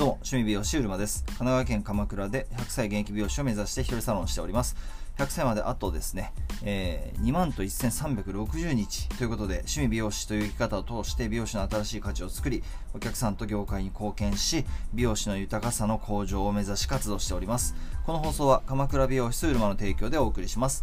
どうも、趣味美容師うるまです。神奈川県鎌倉で100歳現役美容師を目指して一人サロンしております。100歳まであとですね、えー、2万と1360日ということで、趣味美容師という生き方を通して美容師の新しい価値を作り、お客さんと業界に貢献し、美容師の豊かさの向上を目指し活動しております。この放送は鎌倉美容室うるまの提供でお送りします。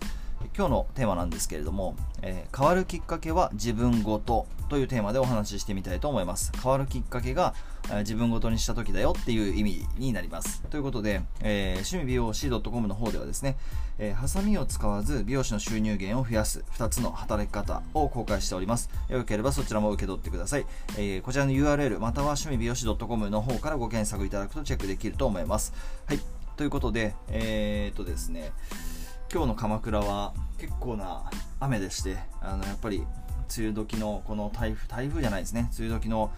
今日のテーマなんですけれども、えー、変わるきっかけは自分ごとというテーマでお話ししてみたいと思います。変わるきっかけが、えー、自分ごとにした時だよっていう意味になります。ということで、えー、趣味美容師 .com の方ではですね、え、ハサミを使わず美容師の収入源を増やす2つの働き方を公開しております。よければそちらも受け取ってください。えー、こちらの URL または趣味美容師 .com の方からご検索いただくとチェックできると思います。はい。ということで、えー、っとですね、今日の鎌倉は結構な雨でしてあのやっぱり梅雨時のこの台風台風じゃないですね。梅雨時の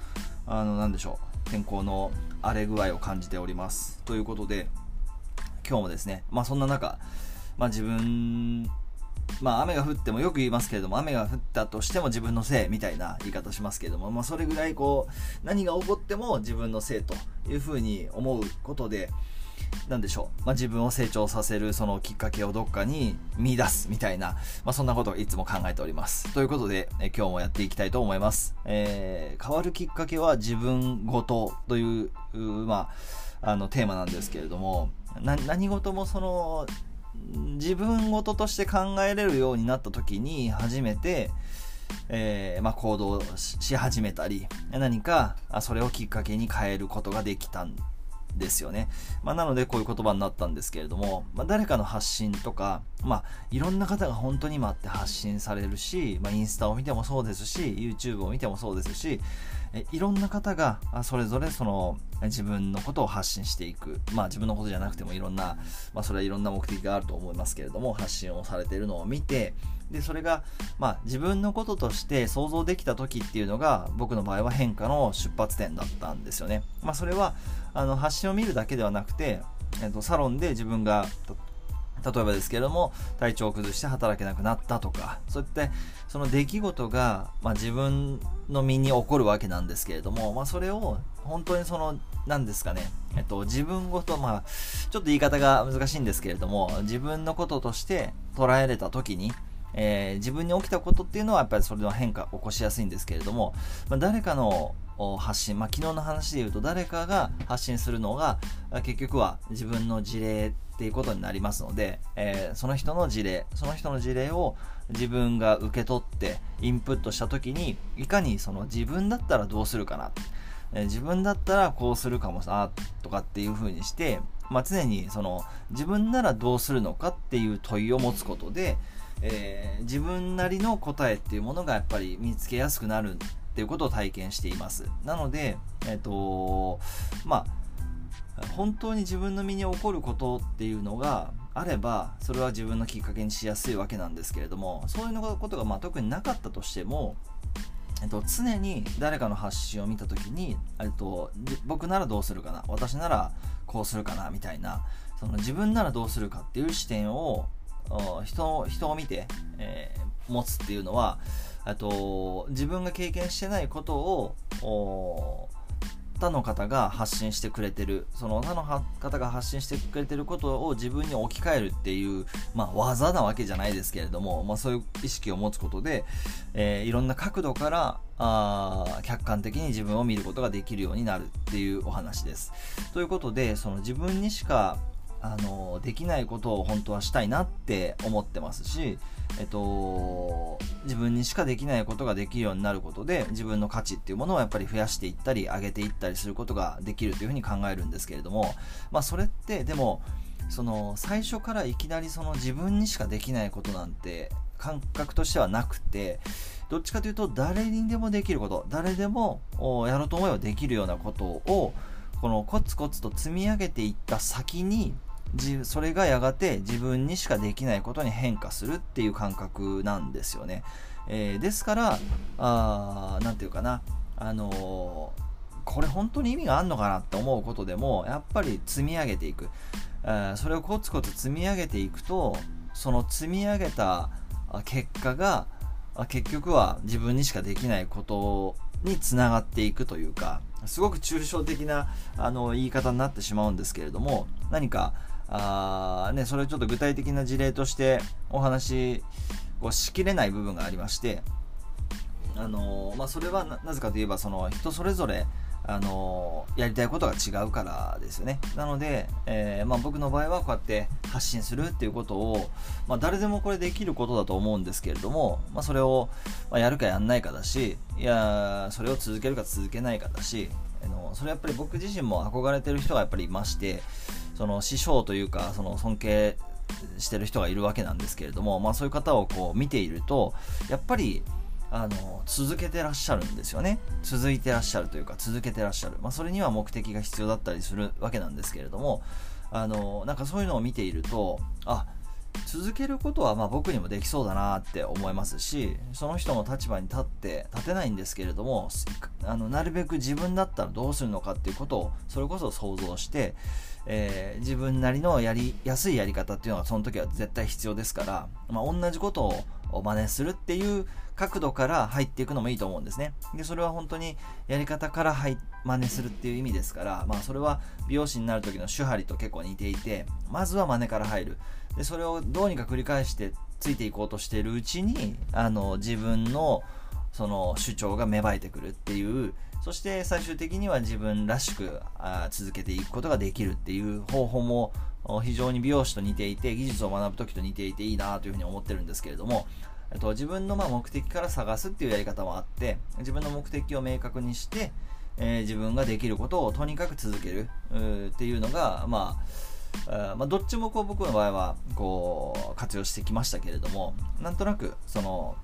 あの何でしょう。天候の荒れ具合を感じております。ということで今日もですねまあそんな中、まあ、自分まあ雨が降ってもよく言いますけれども雨が降ったとしても自分のせいみたいな言い方しますけれども、まあ、それぐらいこう何が起こっても自分のせいというふうに思うことでなんでしょう、まあ、自分を成長させるそのきっかけをどっかに見出すみたいな、まあ、そんなことをいつも考えております。ということで、え今日もやっていきたいと思います。えー、変わるきっかけは自分ごとという、まあ、あのテーマなんですけれども、何事もその、自分ごととして考えれるようになった時に初めて、えー、まあ、行動し始めたり何かそれをきっかけに変えることができたですよね。まあ、なのでこういう言葉になったんですけれども、まあ、誰かの発信とか、まあ、いろんな方が本当に今って発信されるし、まあ、インスタを見てもそうですし、YouTube を見てもそうですし、えいろんな方がそれぞれその自分のことを発信していく。まあ自分のことじゃなくてもいろんな、まあそれはいろんな目的があると思いますけれども、発信をされているのを見て、で、それが、まあ自分のこととして想像できた時っていうのが、僕の場合は変化の出発点だったんですよね。まあそれは、あの、発信を見るだけではなくて、えっと、サロンで自分が例えばですけれども体調を崩して働けなくなったとかそういったその出来事が、まあ、自分の身に起こるわけなんですけれども、まあ、それを本当にその何ですかね、えっと、自分ごとまあちょっと言い方が難しいんですけれども自分のこととして捉えれた時にえー、自分に起きたことっていうのはやっぱりそれの変化を起こしやすいんですけれども、まあ、誰かの発信、まあ、昨日の話で言うと誰かが発信するのが結局は自分の事例っていうことになりますので、えー、その人の事例その人の事例を自分が受け取ってインプットした時にいかにその自分だったらどうするかな、えー、自分だったらこうするかもさとかっていう風にして、まあ、常にその自分ならどうするのかっていう問いを持つことで、えー、自分なりの答えっていうものがやっぱり見つけやすくなるっていうことを体験しています。なので、えっ、ー、とまあ、本当に自分の身に起こることっていうのがあれば、それは自分のきっかけにしやすいわけなんですけれども、そういうことがまあ特になかったとしても、えっと、常に誰かの発信を見た時に、えっと、僕ならどうするかな私ならこうするかなみたいなその自分ならどうするかっていう視点を人人を見て、えー、持つっていうのはあと自分が経験してないことを他の方が発信してくれてるその他の方が発信してくれてることを自分に置き換えるっていう、まあ、技なわけじゃないですけれども、まあ、そういう意識を持つことで、えー、いろんな角度からあ客観的に自分を見ることができるようになるっていうお話です。ということでその自分にしかあのできないことを本当はしたいなって思ってますし、えっと、自分にしかできないことができるようになることで自分の価値っていうものをやっぱり増やしていったり上げていったりすることができるというふうに考えるんですけれども、まあ、それってでもその最初からいきなりその自分にしかできないことなんて感覚としてはなくてどっちかというと誰にでもできること誰でもやろうと思えばできるようなことをこのコツコツと積み上げていった先にそれがやがて自分にしかできないことに変化するっていう感覚なんですよね。えー、ですから、あなんていうかな、あのー、これ本当に意味があるのかなって思うことでも、やっぱり積み上げていく。えそれをコツコツ積み上げていくと、その積み上げた結果が、結局は自分にしかできないことにつながっていくというか、すごく抽象的なあの言い方になってしまうんですけれども何かあ、ね、それをちょっと具体的な事例としてお話をしきれない部分がありましてあのまあ、それはなぜかといえばその人それぞれあのやりたいことが違うからですよね。なので、えー、まあ、僕の場合はこうやって発信するっていうことを、まあ、誰でもこれできることだと思うんですけれども、まあ、それを、まやるかやんないかだしいやそれを続けるか続けないかだしあのそれやっぱり僕自身も憧れてる人がやっぱりいましてその師匠というかその尊敬してる人がいるわけなんですけれども、まあ、そういう方をこう見ているとやっぱりあの続けてらっしゃるんですよね。続いてらっしゃるというか続けてらっしゃる、まあ、それには目的が必要だったりするわけなんですけれどもあのなんかそういうのを見ているとあ続けることはまあ僕にもできそうだなって思いますしその人の立場に立って立てないんですけれどもあのなるべく自分だったらどうするのかっていうことをそれこそ想像して、えー、自分なりのやりやすいやり方っていうのはその時は絶対必要ですから、まあ、同じことを真似するっていう角度から入っていくのもいいと思うんですね。で、それは本当にやり方から入真似するっていう意味ですから、まあそれは美容師になる時の手張りと結構似ていて、まずは真似から入る。で、それをどうにか繰り返してついていこうとしているうちに、あの、自分のその主張が芽生えてくるっていう、そして最終的には自分らしくあ続けていくことができるっていう方法も非常に美容師と似ていて技術を学ぶ時と似ていていいなというふうに思ってるんですけれどもえっと、自分のまあ目的から探すっていうやり方もあって自分の目的を明確にして、えー、自分ができることをとにかく続けるっていうのが、まあ、あまあ、どっちもこう僕の場合はこう活用してきましたけれどもなんとなくその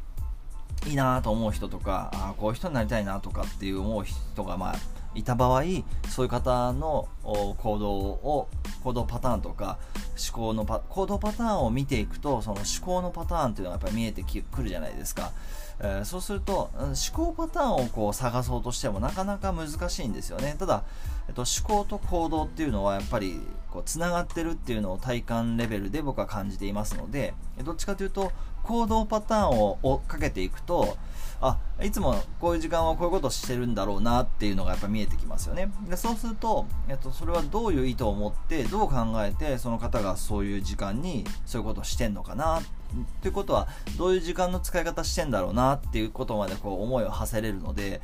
いいなと思う人とかあこういう人になりたいなとかっていう思う人がまあいた場合そういう方の行動を行動パターンとか思考のパ行動パターンを見ていくとその思考のパターンっていうのがやっぱり見えてくるじゃないですか、えー、そうすると思考パターンをこう探そうとしてもなかなか難しいんですよね。ただ、えっと、思考と行動っていうのはやっぱりこうつながってるっていうのを体感レベルで僕は感じていますのでどっちかというと行動パターンを追っかけていくとあいつもこういう時間はこういうことしてるんだろうなっていうのがやっぱ見えてきますよね。でそうすると、えっと、それはどういう意図を持ってどう考えてその方そういう時間にそういうことしてんのかな。っていうことはどういう時間の使い方してんだろうなっていうことまでこう思いを馳せれるので、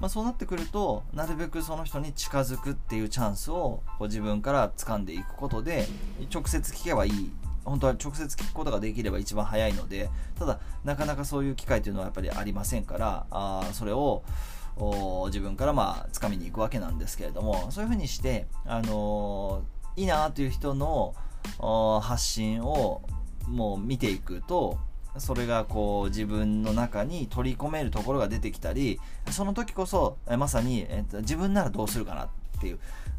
まあ、そうなってくるとなるべくその人に近づくっていうチャンスをこう自分から掴んでいくことで直接聞けばいい。本当は直接聞くことができれば一番早いのでただなかなかそういう機会というのはやっぱりありませんからあそれを自分からまあ掴みに行くわけなんですけれどもそういうふうにして、あのー、いいなという人の発信をもう見ていくとそれがこう自分の中に取り込めるところが出てきたりその時こそまさに、自分ならどうするかなっていう。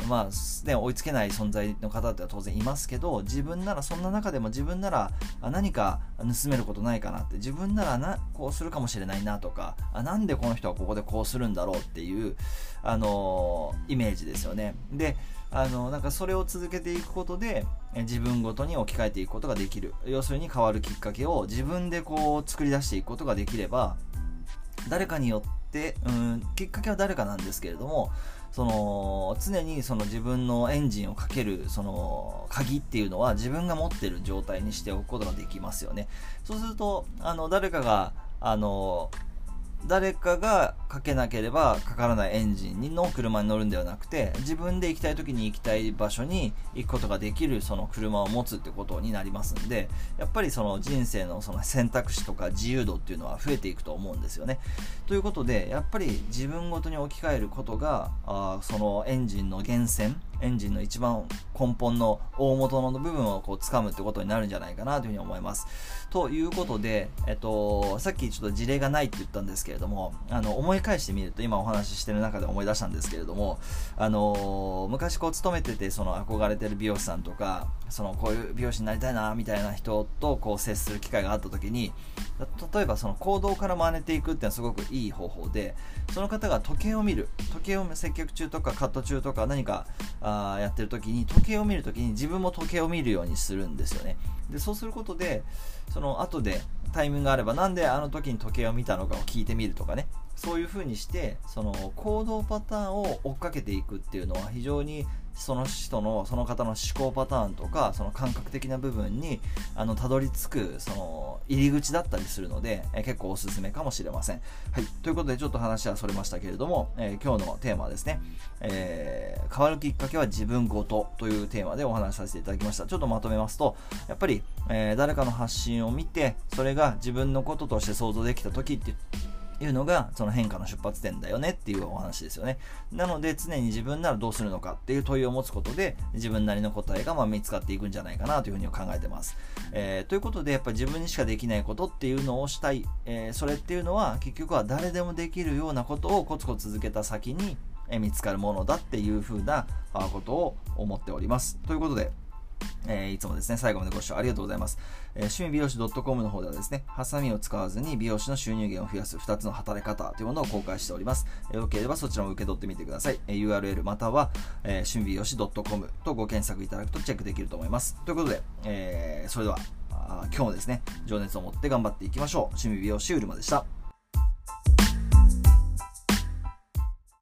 まあ、ね、追いつけない存在の方っては当然いますけど自分ならそんな中でも自分なら何か盗めることないかなって。自分ならなこうするかもしれないなとかあなんでこの人はここでこうするんだろうっていう、あのー、イメージですよね。であのなんかそれを続けていくことで自分ごとに置き換えていくことができる。要するに変わるきっかけを自分でこう作り出していくことができれば誰かによってうんきっかけは誰かなんですけれどもその常にその自分のエンジンをかけるその鍵っていうのは自分が持ってる状態にしておくことができますよね。そうするとあの誰かがあの誰かがかけなければかからないエンジンの車に乗るんではなくて自分で行きたい時に行きたい場所に行くことができるその車を持つってことになりますんでやっぱりその人生のその選択肢とか自由度っていうのは増えていくと思うんですよね。ということでやっぱり自分ごとに置き換えることがあそのエンジンの源泉エンジンの一番根本の大元の部分をこう掴むってことになるんじゃないかなというふうに思います。ということで、えっと、さっきちょっと事例がないって言ったんですけれども、あの思い返してみると今お話ししてる中で思い出したんですけれども、あの昔こう勤めててその憧れてる美容師さんとかそのこういう美容師になりたいなみたいな人とこう接する機会があった時に例えばその行動から真似ていくっていうのはすごくいい方法でその方が時計を見る時計を接客中とかカット中とか何かあやってる時に時計を見る時に自分も時計を見るようにするんですよね。でそうすることでその後でタイミングがあればなんであの時に時計を見たのかを聞いてみるとかね。そういうふうにしてその行動パターンを追っかけていくっていうのは非常にその人のその方の思考パターンとかその感覚的な部分にあのたどり着くその入り口だったりするので、え結構おすすめかもしれません。はい、ということでちょっと話はそれましたけれども、えー、今日のテーマはですね、えー、変わるきっかけは自分ごとというテーマでお話しさせていただきました。ちょっとまとめますと、やっぱり、えー、誰かの発信を見てそれが自分のこととして想像できた時っていうのがその変化の出発点だよねっていうお話ですよね。なので常に自分ならどうするのかっていう問いを持つことで自分なりの答えがま見つかっていくんじゃないかなというふうに考えてます。えー、ということでやっぱり自分にしかできないことっていうのをしたい、えー、それっていうのは結局は誰でもできるようなことをコツコツ続けた先に見つかるものだっていうふうなことを思っております。ということでえー、いつもですね、最後までご視聴ありがとうございます。えー、趣味美容師 .com の方ではですね、ハサミを使わずに美容師の収入源を増やす2つの働き方というものを公開しております。えー、よければそちらも受け取ってみてください。え、URL または、え、趣味美容師 .com とご検索いただくとチェックできると思います。ということで、え、それでは、今日もですね、情熱を持って頑張っていきましょう。趣味美容師うるまでした。